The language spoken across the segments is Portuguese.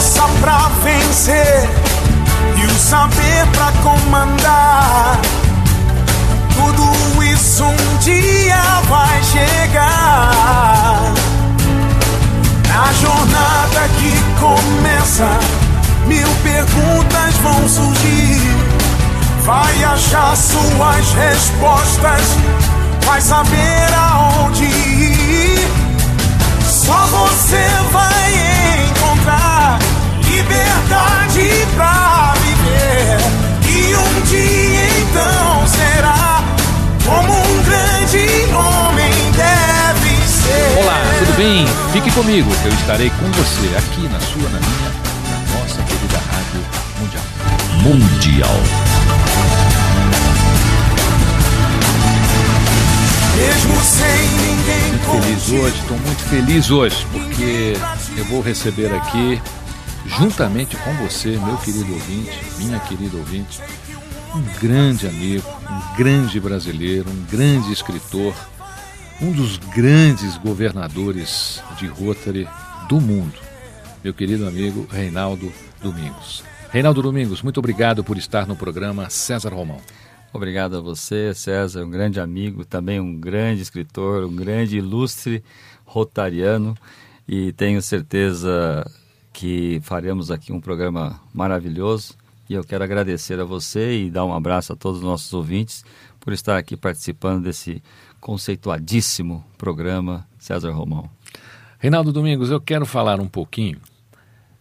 Força pra vencer e o saber pra comandar. Tudo isso um dia vai chegar. Na jornada que começa, mil perguntas vão surgir. Vai achar suas respostas, vai saber aonde ir. Só você vai liberdade pra viver. E um dia então será como um grande homem deve ser. Olá, tudo bem? Fique comigo, que eu estarei com você aqui na sua, na minha, na nossa querida Rádio Mundial. Mundial. Mesmo sem ninguém Feliz hoje, estou muito feliz hoje, porque eu vou receber aqui, juntamente com você, meu querido ouvinte, minha querida ouvinte, um grande amigo, um grande brasileiro, um grande escritor, um dos grandes governadores de Rotary do mundo, meu querido amigo Reinaldo Domingos. Reinaldo Domingos, muito obrigado por estar no programa César Romão. Obrigado a você, César, um grande amigo, também um grande escritor, um grande ilustre rotariano e tenho certeza que faremos aqui um programa maravilhoso e eu quero agradecer a você e dar um abraço a todos os nossos ouvintes por estar aqui participando desse conceituadíssimo programa César Romão. Reinaldo Domingos, eu quero falar um pouquinho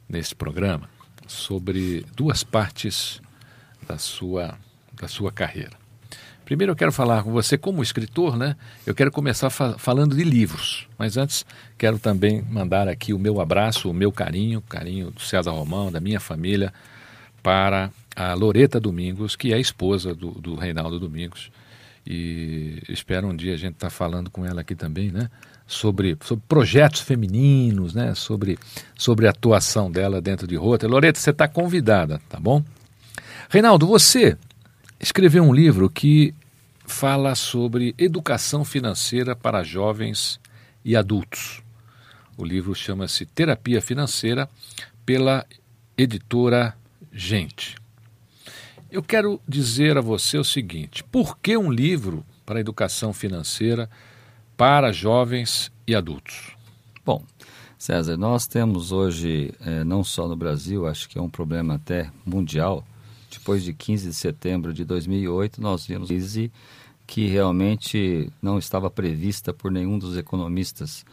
nesse programa sobre duas partes da sua, da sua carreira. Primeiro eu quero falar com você como escritor, né? Eu quero começar fa falando de livros, mas antes quero também mandar aqui o meu abraço, o meu carinho, carinho do César Romão, da minha família, para a Loreta Domingos, que é a esposa do, do Reinaldo Domingos. E espero um dia a gente estar tá falando com ela aqui também, né? Sobre, sobre projetos femininos, né? Sobre, sobre a atuação dela dentro de Rota. Loreta, você está convidada, tá bom? Reinaldo, você escreveu um livro que fala sobre educação financeira para jovens e adultos. O livro chama-se Terapia Financeira pela editora Gente. Eu quero dizer a você o seguinte: por que um livro para educação financeira para jovens e adultos? Bom, César, nós temos hoje, eh, não só no Brasil, acho que é um problema até mundial. Depois de 15 de setembro de 2008, nós vimos crise que realmente não estava prevista por nenhum dos economistas.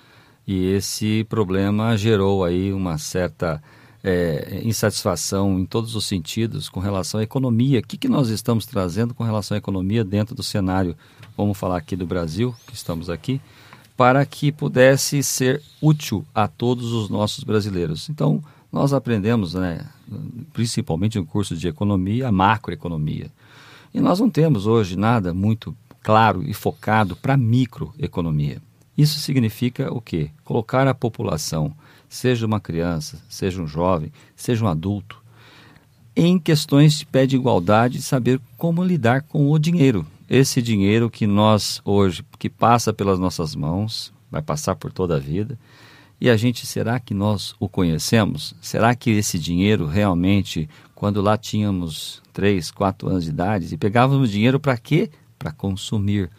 E esse problema gerou aí uma certa é, insatisfação em todos os sentidos com relação à economia. O que, que nós estamos trazendo com relação à economia dentro do cenário, vamos falar aqui do Brasil, que estamos aqui, para que pudesse ser útil a todos os nossos brasileiros. Então, nós aprendemos, né, principalmente no curso de economia, a macroeconomia. E nós não temos hoje nada muito claro e focado para microeconomia. Isso significa o quê? Colocar a população seja uma criança, seja um jovem, seja um adulto, em questões de pé de igualdade, saber como lidar com o dinheiro. Esse dinheiro que nós hoje, que passa pelas nossas mãos, vai passar por toda a vida, e a gente, será que nós o conhecemos? Será que esse dinheiro realmente, quando lá tínhamos 3, 4 anos de idade, e pegávamos dinheiro para quê? Para consumir.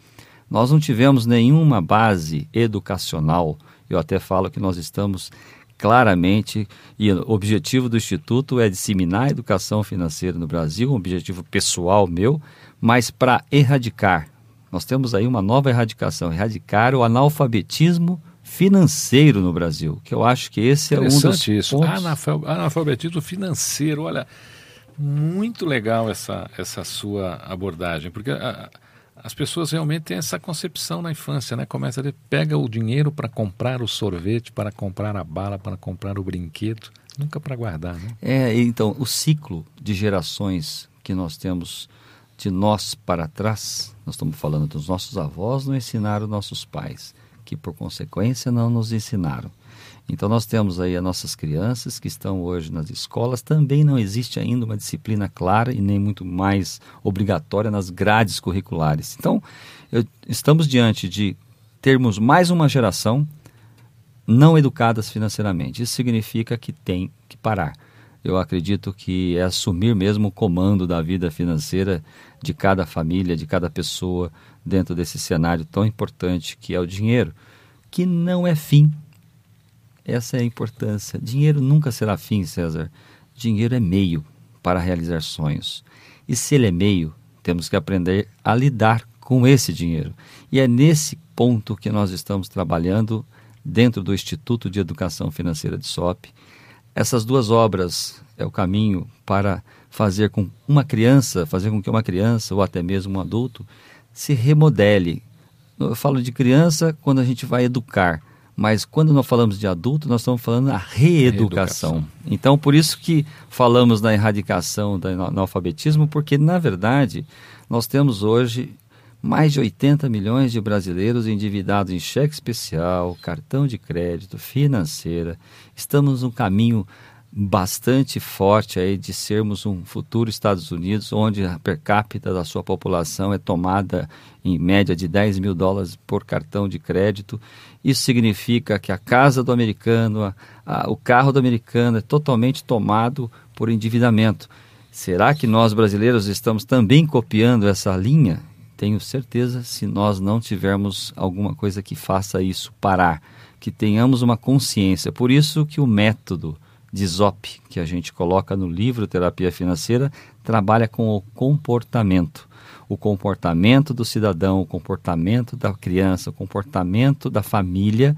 Nós não tivemos nenhuma base educacional. Eu até falo que nós estamos claramente, e o objetivo do Instituto é disseminar a educação financeira no Brasil, um objetivo pessoal meu, mas para erradicar. Nós temos aí uma nova erradicação, erradicar o analfabetismo financeiro no Brasil, que eu acho que esse é um dos isso. pontos... Analfabetismo financeiro, olha, muito legal essa, essa sua abordagem, porque a, as pessoas realmente têm essa concepção na infância, né? Começa a pega o dinheiro para comprar o sorvete, para comprar a bala, para comprar o brinquedo, nunca para guardar, né? É, então, o ciclo de gerações que nós temos de nós para trás, nós estamos falando dos nossos avós, não ensinaram nossos pais, que por consequência não nos ensinaram. Então nós temos aí as nossas crianças que estão hoje nas escolas, também não existe ainda uma disciplina clara e nem muito mais obrigatória nas grades curriculares. Então, eu, estamos diante de termos mais uma geração não educadas financeiramente. Isso significa que tem que parar. Eu acredito que é assumir mesmo o comando da vida financeira de cada família, de cada pessoa dentro desse cenário tão importante que é o dinheiro, que não é fim, essa é a importância. Dinheiro nunca será fim, César. Dinheiro é meio para realizar sonhos. E se ele é meio, temos que aprender a lidar com esse dinheiro. E é nesse ponto que nós estamos trabalhando dentro do Instituto de Educação Financeira de SOP. Essas duas obras é o caminho para fazer com uma criança, fazer com que uma criança ou até mesmo um adulto se remodele. Eu falo de criança quando a gente vai educar, mas quando nós falamos de adulto, nós estamos falando da reeducação. reeducação. Então, por isso que falamos da erradicação do analfabetismo, porque, na verdade, nós temos hoje mais de 80 milhões de brasileiros endividados em cheque especial, cartão de crédito, financeira. Estamos no caminho bastante forte aí de sermos um futuro Estados Unidos, onde a per capita da sua população é tomada em média de 10 mil dólares por cartão de crédito. Isso significa que a casa do americano, a, a, o carro do americano é totalmente tomado por endividamento. Será que nós brasileiros estamos também copiando essa linha? Tenho certeza se nós não tivermos alguma coisa que faça isso parar, que tenhamos uma consciência. Por isso que o método de Zop, que a gente coloca no livro Terapia Financeira, trabalha com o comportamento. O comportamento do cidadão, o comportamento da criança, o comportamento da família,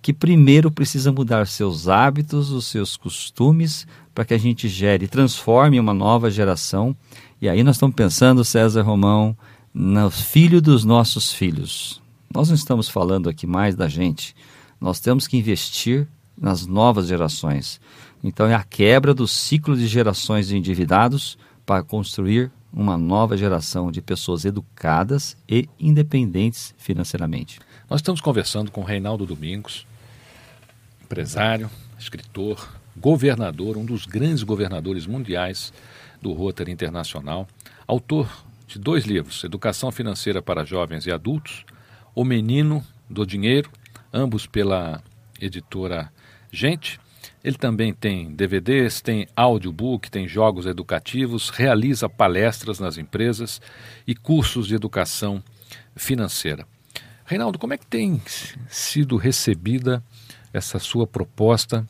que primeiro precisa mudar seus hábitos, os seus costumes, para que a gente gere, transforme uma nova geração. E aí nós estamos pensando, César Romão, nos filhos dos nossos filhos. Nós não estamos falando aqui mais da gente. Nós temos que investir nas novas gerações. Então, é a quebra do ciclo de gerações endividados para construir uma nova geração de pessoas educadas e independentes financeiramente. Nós estamos conversando com Reinaldo Domingos, empresário, escritor, governador, um dos grandes governadores mundiais do Rotary Internacional, autor de dois livros, Educação Financeira para Jovens e Adultos, O Menino do Dinheiro, ambos pela editora Gente, ele também tem DVDs, tem audiobook, tem jogos educativos, realiza palestras nas empresas e cursos de educação financeira. Reinaldo, como é que tem sido recebida essa sua proposta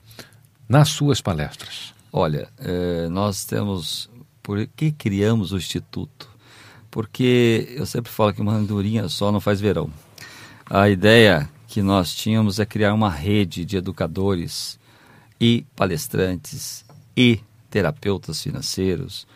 nas suas palestras? Olha, eh, nós temos. Por que criamos o Instituto? Porque eu sempre falo que uma andorinha só não faz verão. A ideia que nós tínhamos é criar uma rede de educadores e palestrantes e terapeutas financeiros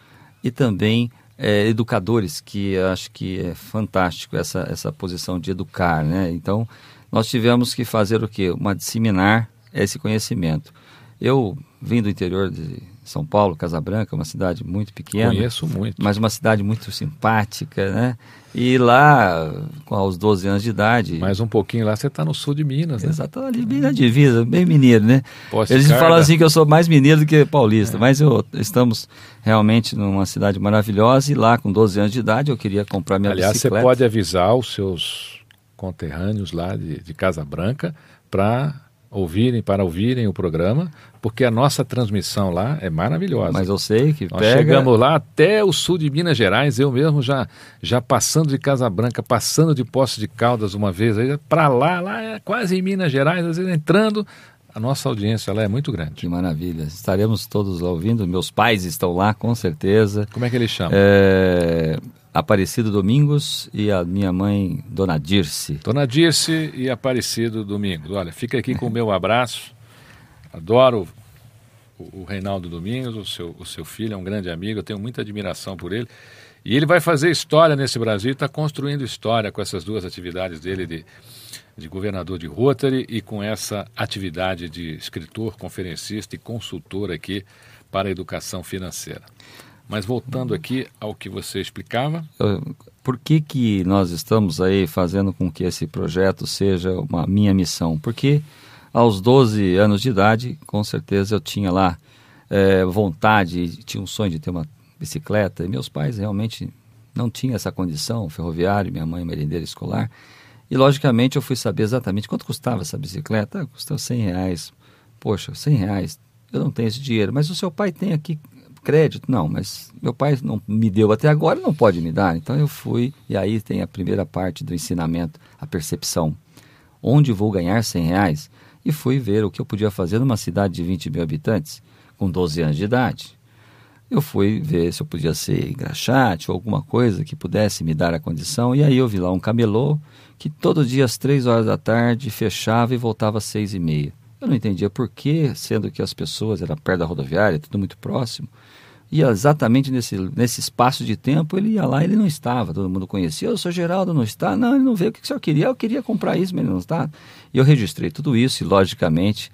e também é, educadores, que acho que é fantástico essa, essa posição de educar, né? Então, nós tivemos que fazer o quê? Uma disseminar esse conhecimento. Eu vim do interior de São Paulo, Casa Branca, uma cidade muito pequena. Conheço muito. Mas uma cidade muito simpática, né? E lá, com aos 12 anos de idade. Mais um pouquinho lá, você está no sul de Minas, né? Exato, ali bem na divisa, bem mineiro, né? Poste Eles falam assim que eu sou mais mineiro do que paulista, é. mas eu, estamos realmente numa cidade maravilhosa e lá, com 12 anos de idade, eu queria comprar minha Aliás, bicicleta. Aliás, você pode avisar os seus conterrâneos lá de, de Casa Branca para ouvirem, para ouvirem o programa, porque a nossa transmissão lá é maravilhosa. Mas eu sei que Nós pega... chegamos lá até o sul de Minas Gerais, eu mesmo já já passando de Casa Branca, passando de Poços de Caldas uma vez, para lá, lá é quase em Minas Gerais, às vezes entrando, a nossa audiência lá é muito grande. Que maravilha. Estaremos todos lá ouvindo. Meus pais estão lá, com certeza. Como é que eles chamam? É... Aparecido Domingos e a minha mãe, Dona Dirce. Dona Dirce e Aparecido Domingos. Olha, fica aqui com o meu abraço. Adoro o, Reinaldo Domingos, o seu, o seu filho, é um grande amigo, eu tenho muita admiração por ele. E ele vai fazer história nesse Brasil, está construindo história com essas duas atividades dele de, de governador de Rotary e com essa atividade de escritor, conferencista e consultor aqui para a educação financeira. Mas voltando aqui ao que você explicava. Por que, que nós estamos aí fazendo com que esse projeto seja uma minha missão? Porque aos 12 anos de idade, com certeza eu tinha lá é, vontade, tinha um sonho de ter uma bicicleta, e meus pais realmente não tinham essa condição, ferroviário, minha mãe merendeira escolar, e logicamente eu fui saber exatamente quanto custava essa bicicleta, ah, custou 100 reais, poxa, 100 reais, eu não tenho esse dinheiro, mas o seu pai tem aqui crédito? Não, mas meu pai não me deu até agora não pode me dar, então eu fui, e aí tem a primeira parte do ensinamento, a percepção, onde vou ganhar 100 reais? E fui ver o que eu podia fazer numa cidade de 20 mil habitantes, com 12 anos de idade eu fui ver se eu podia ser engraxate ou alguma coisa que pudesse me dar a condição. E aí eu vi lá um camelô que todo dia às três horas da tarde fechava e voltava às seis e meia. Eu não entendia por quê, sendo que as pessoas eram perto da rodoviária, tudo muito próximo. E exatamente nesse, nesse espaço de tempo ele ia lá ele não estava. Todo mundo conhecia. Eu sou Geraldo, não está? Não, ele não veio. O que o senhor queria? Eu queria comprar isso, mas ele não está. E eu registrei tudo isso e, logicamente,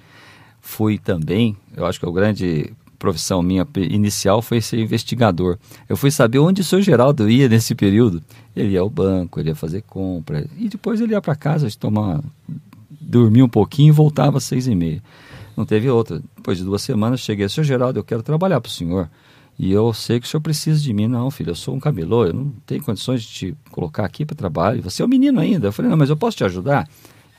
fui também. Eu acho que o grande profissão minha inicial foi ser investigador. Eu fui saber onde o seu Geraldo ia nesse período. Ele ia ao banco, ele ia fazer compra, e depois ele ia para casa tomar, dormir um pouquinho e voltava às seis e meia. Não teve outra. Depois de duas semanas, cheguei, seu Geraldo, eu quero trabalhar para o senhor. E eu sei que o senhor precisa de mim. Não, filho, eu sou um camelô, eu não tenho condições de te colocar aqui para trabalho. Você é um menino ainda. Eu falei, não, mas eu posso te ajudar?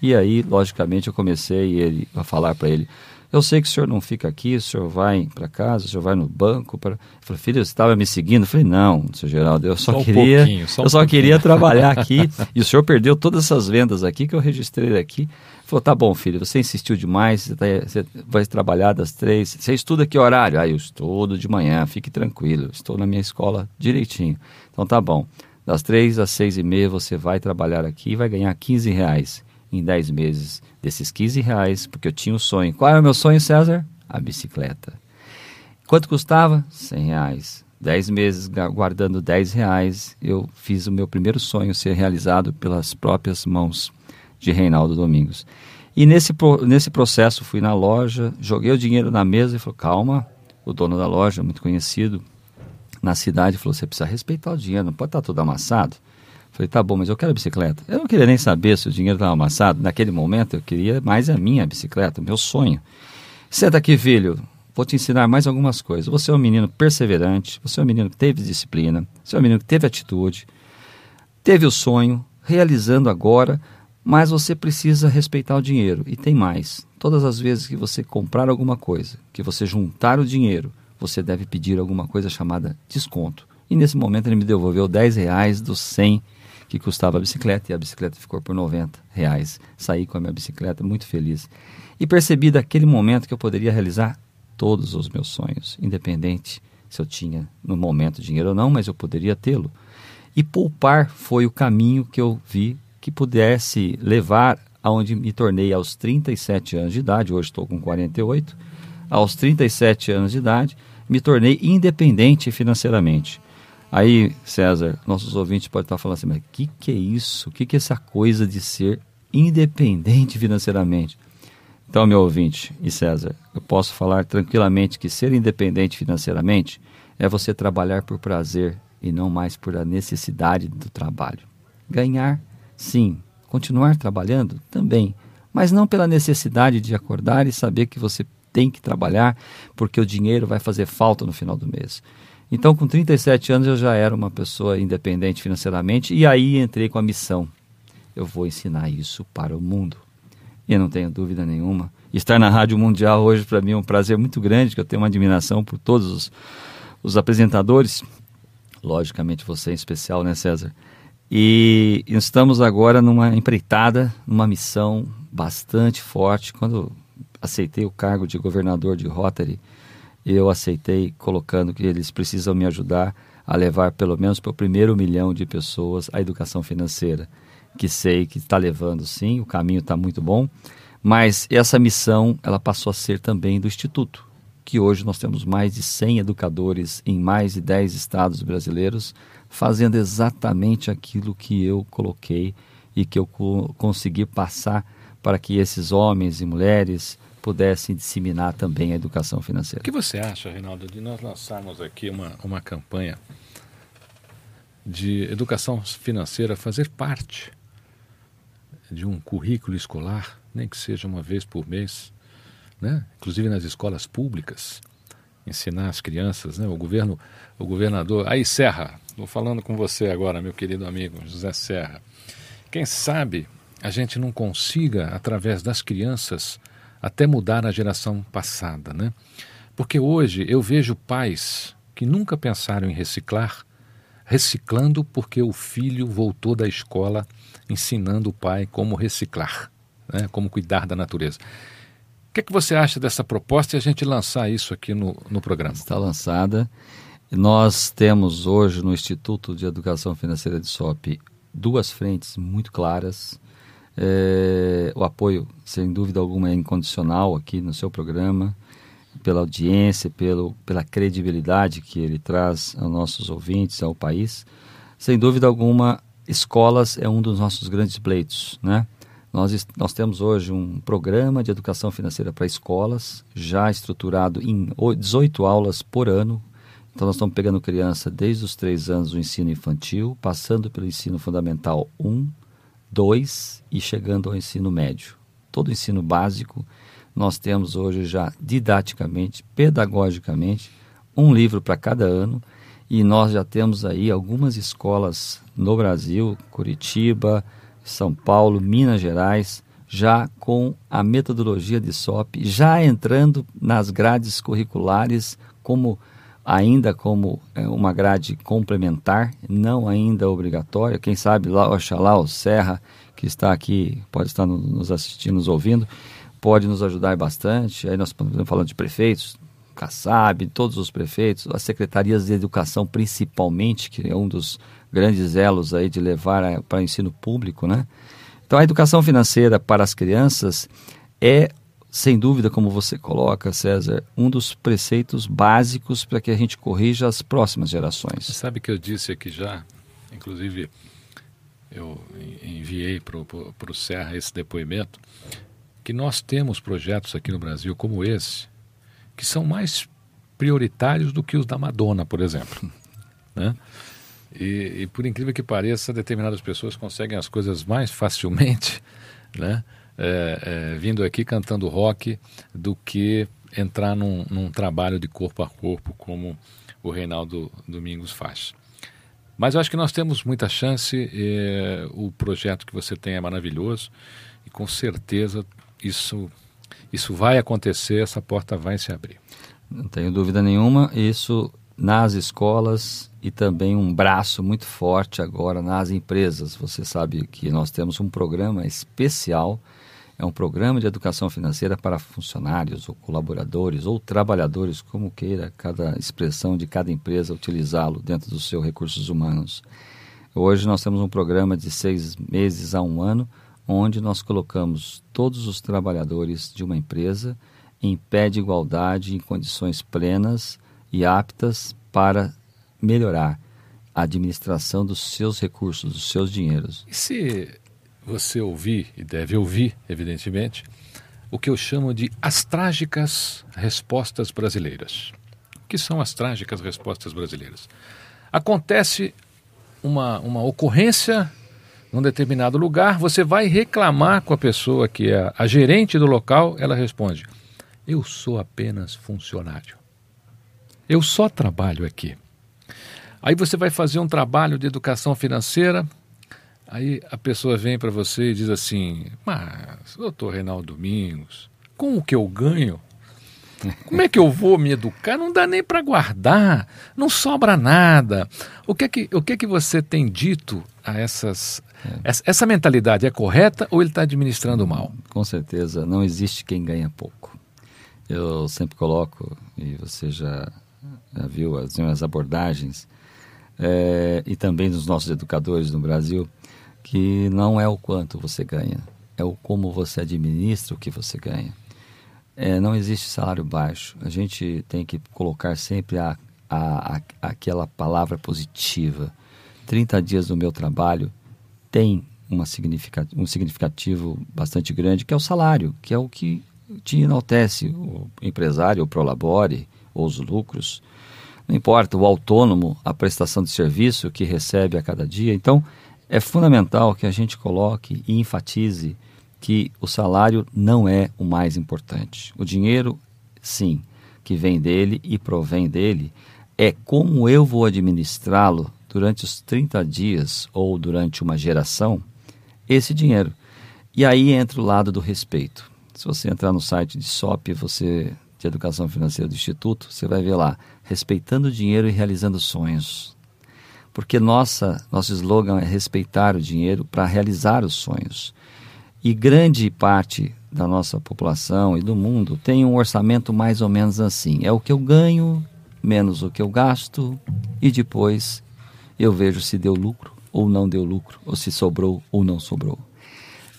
E aí, logicamente, eu comecei ele, a falar para ele: eu sei que o senhor não fica aqui, o senhor vai para casa, o senhor vai no banco. Para... Eu falei, filho, você estava me seguindo? Eu falei, não, senhor Geraldo, eu só, só um queria, só um eu só queria trabalhar aqui. e o senhor perdeu todas essas vendas aqui que eu registrei aqui. Ele falou, tá bom, filho, você insistiu demais, você, tá, você vai trabalhar das três. Você estuda que horário? Ah, eu estudo de manhã, fique tranquilo, estou na minha escola direitinho. Então tá bom. Das três às seis e meia você vai trabalhar aqui e vai ganhar 15 reais em 10 meses desses 15 reais, porque eu tinha um sonho. Qual era o meu sonho, César? A bicicleta. Quanto custava? 100 reais. 10 meses guardando 10 reais, eu fiz o meu primeiro sonho ser realizado pelas próprias mãos de Reinaldo Domingos. E nesse, nesse processo fui na loja, joguei o dinheiro na mesa e falou, calma, o dono da loja, muito conhecido na cidade, falou, você precisa respeitar o dinheiro, não pode estar tudo amassado. Falei, tá bom, mas eu quero a bicicleta. Eu não queria nem saber se o dinheiro estava amassado. Naquele momento eu queria mais a minha bicicleta, meu sonho. Senta aqui, filho. Vou te ensinar mais algumas coisas. Você é um menino perseverante, você é um menino que teve disciplina, você é um menino que teve atitude, teve o sonho, realizando agora, mas você precisa respeitar o dinheiro. E tem mais. Todas as vezes que você comprar alguma coisa, que você juntar o dinheiro, você deve pedir alguma coisa chamada desconto. E nesse momento ele me devolveu 10 reais dos 100 que custava a bicicleta e a bicicleta ficou por 90 reais. Saí com a minha bicicleta muito feliz. E percebi daquele momento que eu poderia realizar todos os meus sonhos, independente se eu tinha no momento dinheiro ou não, mas eu poderia tê-lo. E poupar foi o caminho que eu vi que pudesse levar aonde me tornei aos 37 anos de idade, hoje estou com 48, aos 37 anos de idade, me tornei independente financeiramente. Aí, César, nossos ouvintes podem estar falando assim, mas o que, que é isso? O que, que é essa coisa de ser independente financeiramente? Então, meu ouvinte e César, eu posso falar tranquilamente que ser independente financeiramente é você trabalhar por prazer e não mais por a necessidade do trabalho. Ganhar, sim. Continuar trabalhando, também. Mas não pela necessidade de acordar e saber que você tem que trabalhar porque o dinheiro vai fazer falta no final do mês. Então, com 37 anos, eu já era uma pessoa independente financeiramente e aí entrei com a missão. Eu vou ensinar isso para o mundo. E não tenho dúvida nenhuma. Estar na Rádio Mundial hoje, para mim, é um prazer muito grande, que eu tenho uma admiração por todos os, os apresentadores. Logicamente, você em especial, né, César? E estamos agora numa empreitada, numa missão bastante forte. Quando aceitei o cargo de governador de Rotary, eu aceitei colocando que eles precisam me ajudar a levar pelo menos para o primeiro milhão de pessoas a educação financeira, que sei que está levando sim, o caminho está muito bom, mas essa missão ela passou a ser também do Instituto, que hoje nós temos mais de 100 educadores em mais de 10 estados brasileiros fazendo exatamente aquilo que eu coloquei e que eu co consegui passar para que esses homens e mulheres pudessem disseminar também a educação financeira. O que você acha, Reinaldo, de nós lançarmos aqui uma, uma campanha de educação financeira fazer parte de um currículo escolar, nem que seja uma vez por mês, né? inclusive nas escolas públicas, ensinar as crianças, né? o governo, o governador, aí Serra, estou falando com você agora, meu querido amigo José Serra, quem sabe a gente não consiga, através das crianças, até mudar a geração passada, né? Porque hoje eu vejo pais que nunca pensaram em reciclar, reciclando porque o filho voltou da escola ensinando o pai como reciclar, né? como cuidar da natureza. O que, é que você acha dessa proposta e a gente lançar isso aqui no, no programa? Está lançada. Nós temos hoje no Instituto de Educação Financeira de SOP duas frentes muito claras. É, o apoio, sem dúvida alguma, é incondicional aqui no seu programa, pela audiência, pelo, pela credibilidade que ele traz aos nossos ouvintes, ao país. Sem dúvida alguma, escolas é um dos nossos grandes pleitos, né? Nós, nós temos hoje um programa de educação financeira para escolas, já estruturado em 18 aulas por ano. Então, nós estamos pegando criança desde os 3 anos do ensino infantil, passando pelo ensino fundamental 1, 2 e chegando ao ensino médio. Todo o ensino básico, nós temos hoje já didaticamente, pedagogicamente, um livro para cada ano e nós já temos aí algumas escolas no Brasil, Curitiba, São Paulo, Minas Gerais, já com a metodologia de SOP, já entrando nas grades curriculares como ainda como é, uma grade complementar, não ainda obrigatória. Quem sabe lá, oxalá, o Serra, que está aqui, pode estar nos assistindo, nos ouvindo, pode nos ajudar bastante. Aí nós estamos falando de prefeitos, Kassab, todos os prefeitos, as secretarias de educação principalmente, que é um dos grandes elos aí de levar para o ensino público, né? Então a educação financeira para as crianças é sem dúvida, como você coloca, César, um dos preceitos básicos para que a gente corrija as próximas gerações. Você sabe que eu disse aqui já, inclusive eu enviei para o Serra esse depoimento, que nós temos projetos aqui no Brasil como esse, que são mais prioritários do que os da Madonna, por exemplo. né? E, e, por incrível que pareça, determinadas pessoas conseguem as coisas mais facilmente, né? É, é, vindo aqui cantando rock do que entrar num, num, trabalho de corpo a corpo como o Reinaldo Domingos faz. Mas eu acho que nós temos muita chance, é, o projeto que você tem é maravilhoso e com certeza isso, isso vai acontecer, essa porta vai se abrir. Não tenho dúvida nenhuma, isso nas escolas e também um braço muito forte agora nas empresas. Você sabe que nós temos um programa especial é um programa de educação financeira para funcionários ou colaboradores ou trabalhadores, como queira cada expressão de cada empresa utilizá-lo dentro dos seus recursos humanos. Hoje nós temos um programa de seis meses a um ano, onde nós colocamos todos os trabalhadores de uma empresa em pé de igualdade, em condições plenas e aptas para melhorar a administração dos seus recursos, dos seus dinheiros. E se você ouvir, e deve ouvir, evidentemente, o que eu chamo de as trágicas respostas brasileiras. O que são as trágicas respostas brasileiras? Acontece uma, uma ocorrência num determinado lugar, você vai reclamar com a pessoa que é a gerente do local, ela responde: Eu sou apenas funcionário. Eu só trabalho aqui. Aí você vai fazer um trabalho de educação financeira, Aí a pessoa vem para você e diz assim: Mas, doutor Reinaldo Domingos, com o que eu ganho, como é que eu vou me educar? Não dá nem para guardar, não sobra nada. O que é que, o que, é que você tem dito a essas. É. Essa, essa, mentalidade é correta ou ele está administrando mal? Com certeza, não existe quem ganha pouco. Eu sempre coloco, e você já, já viu as minhas abordagens, é, e também dos nossos educadores no Brasil, que não é o quanto você ganha, é o como você administra o que você ganha. É, não existe salário baixo. A gente tem que colocar sempre a, a, a, aquela palavra positiva. 30 dias do meu trabalho tem uma um significativo bastante grande, que é o salário, que é o que te enaltece, o empresário, o prolabore, ou os lucros. Não importa, o autônomo, a prestação de serviço que recebe a cada dia. Então, é fundamental que a gente coloque e enfatize que o salário não é o mais importante. O dinheiro, sim, que vem dele e provém dele, é como eu vou administrá-lo durante os 30 dias ou durante uma geração esse dinheiro. E aí entra o lado do respeito. Se você entrar no site de SOP, você de Educação Financeira do Instituto, você vai ver lá, respeitando o dinheiro e realizando sonhos. Porque nossa, nosso slogan é respeitar o dinheiro para realizar os sonhos. E grande parte da nossa população e do mundo tem um orçamento mais ou menos assim: é o que eu ganho menos o que eu gasto e depois eu vejo se deu lucro ou não deu lucro, ou se sobrou ou não sobrou.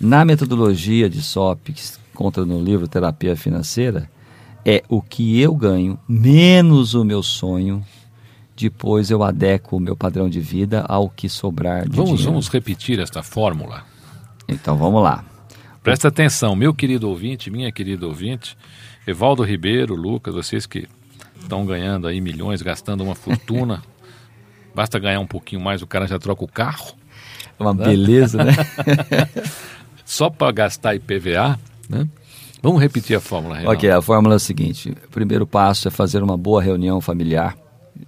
Na metodologia de SOP, que se encontra no livro Terapia Financeira, é o que eu ganho menos o meu sonho, depois eu adequo o meu padrão de vida ao que sobrar de vamos, dinheiro. Vamos repetir esta fórmula. Então vamos lá. Presta atenção, meu querido ouvinte, minha querida ouvinte, Evaldo Ribeiro, Lucas, vocês que estão ganhando aí milhões, gastando uma fortuna. Basta ganhar um pouquinho mais, o cara já troca o carro. Uma né? beleza, né? Só para gastar IPVA, né? Vamos repetir a fórmula, Reinaldo. Ok, a fórmula é a seguinte. O primeiro passo é fazer uma boa reunião familiar.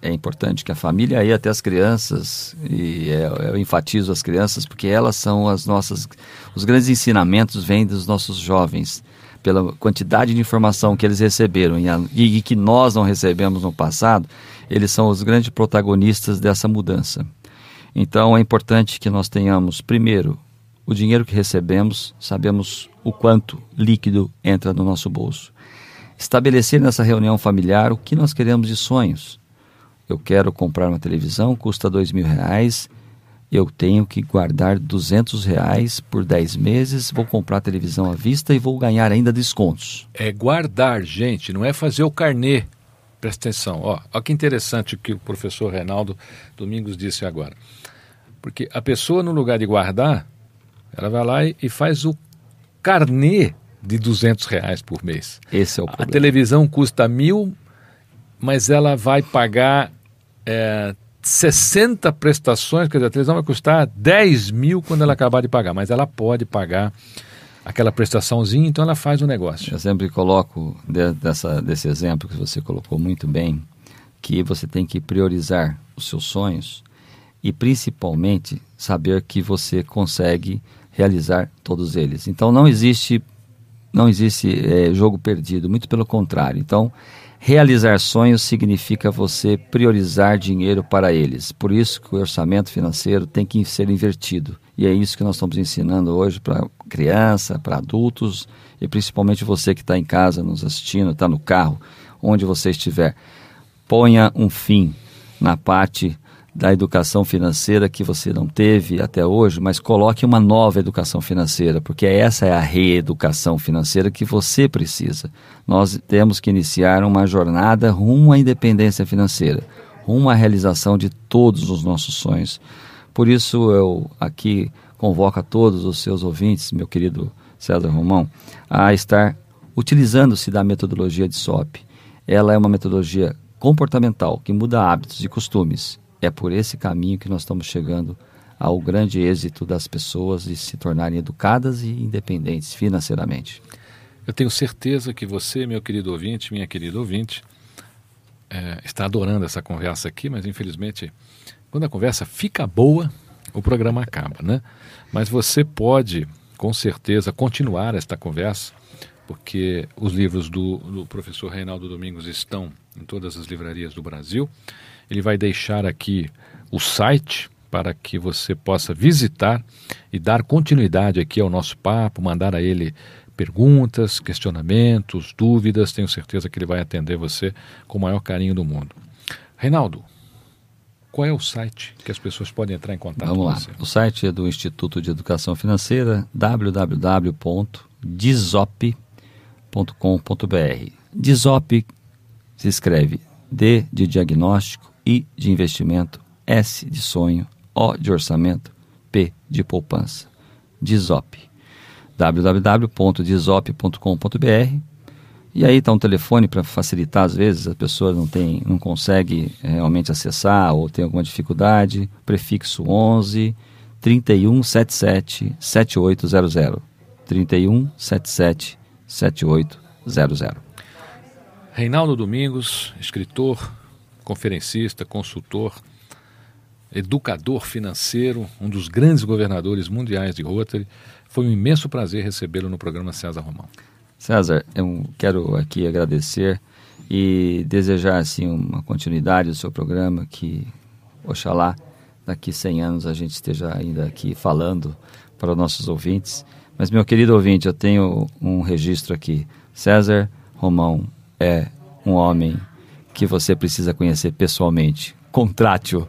É importante que a família aí até as crianças, e é, eu enfatizo as crianças porque elas são as nossas... Os grandes ensinamentos vêm dos nossos jovens pela quantidade de informação que eles receberam e, a, e, que nós não recebemos no passado, eles são os grandes protagonistas dessa mudança. Então é importante que nós tenhamos, primeiro, o dinheiro que recebemos, sabemos o quanto líquido entra no nosso bolso. Estabelecer nessa reunião familiar o que nós queremos de sonhos. Eu quero comprar uma televisão, custa dois mil reais, eu tenho que guardar 200 reais por 10 meses, vou comprar a televisão à vista e vou ganhar ainda descontos. É guardar, gente, não é fazer o carnê. Presta atenção, ó, ó que interessante o que o professor Reinaldo Domingos disse agora. Porque a pessoa, no lugar de guardar, ela vai lá e faz o carnê de 200 reais por mês. Esse é o problema. A televisão custa mil, mas ela vai pagar é, 60 prestações, quer dizer, a televisão vai custar 10 mil quando ela acabar de pagar, mas ela pode pagar aquela prestaçãozinha, então ela faz o negócio. Eu sempre coloco de, dessa, desse exemplo que você colocou muito bem, que você tem que priorizar os seus sonhos e principalmente saber que você consegue realizar todos eles. Então não existe não existe é, jogo perdido, muito pelo contrário. Então Realizar sonhos significa você priorizar dinheiro para eles. Por isso que o orçamento financeiro tem que ser invertido. E é isso que nós estamos ensinando hoje para criança, para adultos e principalmente você que está em casa nos assistindo, está no carro, onde você estiver. Ponha um fim na parte da educação financeira que você não teve até hoje, mas coloque uma nova educação financeira, porque essa é a reeducação financeira que você precisa. Nós temos que iniciar uma jornada rumo à independência financeira, rumo à realização de todos os nossos sonhos. Por isso eu aqui convoco a todos os seus ouvintes, meu querido César Romão, a estar utilizando-se da metodologia de SOP. Ela é uma metodologia comportamental que muda hábitos e costumes é por esse caminho que nós estamos chegando ao grande êxito das pessoas de se tornarem educadas e independentes financeiramente. Eu tenho certeza que você, meu querido ouvinte, minha querida ouvinte, é, está adorando essa conversa aqui, mas infelizmente, quando a conversa fica boa, o programa acaba, né? Mas você pode, com certeza, continuar esta conversa, porque os livros do, do professor Reinaldo Domingos estão em todas as livrarias do Brasil. Ele vai deixar aqui o site para que você possa visitar e dar continuidade aqui ao nosso papo, mandar a ele perguntas, questionamentos, dúvidas. Tenho certeza que ele vai atender você com o maior carinho do mundo. Reinaldo, qual é o site que as pessoas podem entrar em contato Vamos com lá. você? O site é do Instituto de Educação Financeira, www.disop.com.br. Disop se escreve D de diagnóstico, I de investimento, S de sonho, O de orçamento, P de poupança. Disop. www.disop.com.br e aí está um telefone para facilitar, às vezes a pessoa não tem, não consegue é, realmente acessar ou tem alguma dificuldade. Prefixo 11 3177 7800. 3177 7800. Reinaldo Domingos, escritor, conferencista, consultor, educador financeiro, um dos grandes governadores mundiais de Rotary. Foi um imenso prazer recebê-lo no programa César Romão. César, eu quero aqui agradecer e desejar assim uma continuidade do seu programa que oxalá daqui 100 anos a gente esteja ainda aqui falando para os nossos ouvintes. Mas meu querido ouvinte, eu tenho um registro aqui. César Romão é um homem que você precisa conhecer pessoalmente. Contrate-o,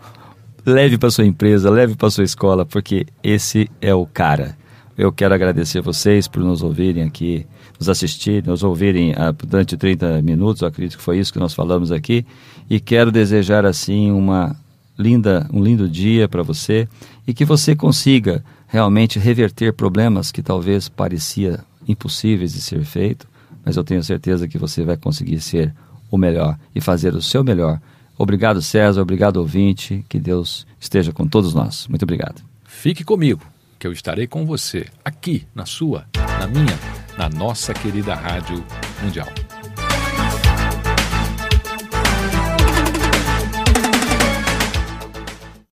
leve para sua empresa, leve para sua escola, porque esse é o cara. Eu quero agradecer vocês por nos ouvirem aqui, nos assistirem, nos ouvirem ah, durante 30 minutos, eu acredito que foi isso que nós falamos aqui, e quero desejar assim uma linda, um lindo dia para você e que você consiga realmente reverter problemas que talvez parecia impossíveis de ser feito, mas eu tenho certeza que você vai conseguir ser o melhor e fazer o seu melhor. Obrigado, César, obrigado, ouvinte, que Deus esteja com todos nós. Muito obrigado. Fique comigo que eu estarei com você aqui na sua, na minha, na nossa querida Rádio Mundial.